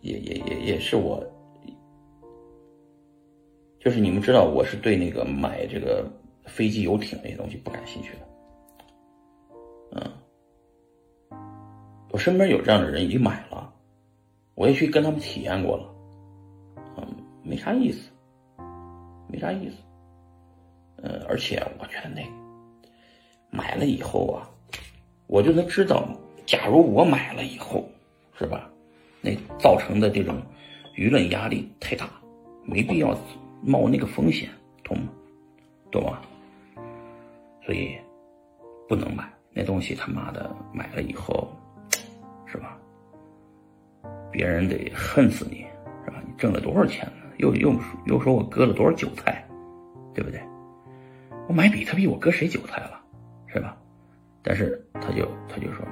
也也也也是我，就是你们知道我是对那个买这个飞机、游艇那些东西不感兴趣的。嗯，我身边有这样的人已经买了，我也去跟他们体验过了，嗯，没啥意思，没啥意思。嗯，而且我觉得那买了以后啊，我就能知道，假如我买了以后，是吧？那造成的这种舆论压力太大，没必要冒那个风险，懂吗？懂吗？所以不能买那东西，他妈的买了以后，是吧？别人得恨死你，是吧？你挣了多少钱呢？又又又说我割了多少韭菜，对不对？我买比特币，我割谁韭菜了，是吧？但是他就他就说。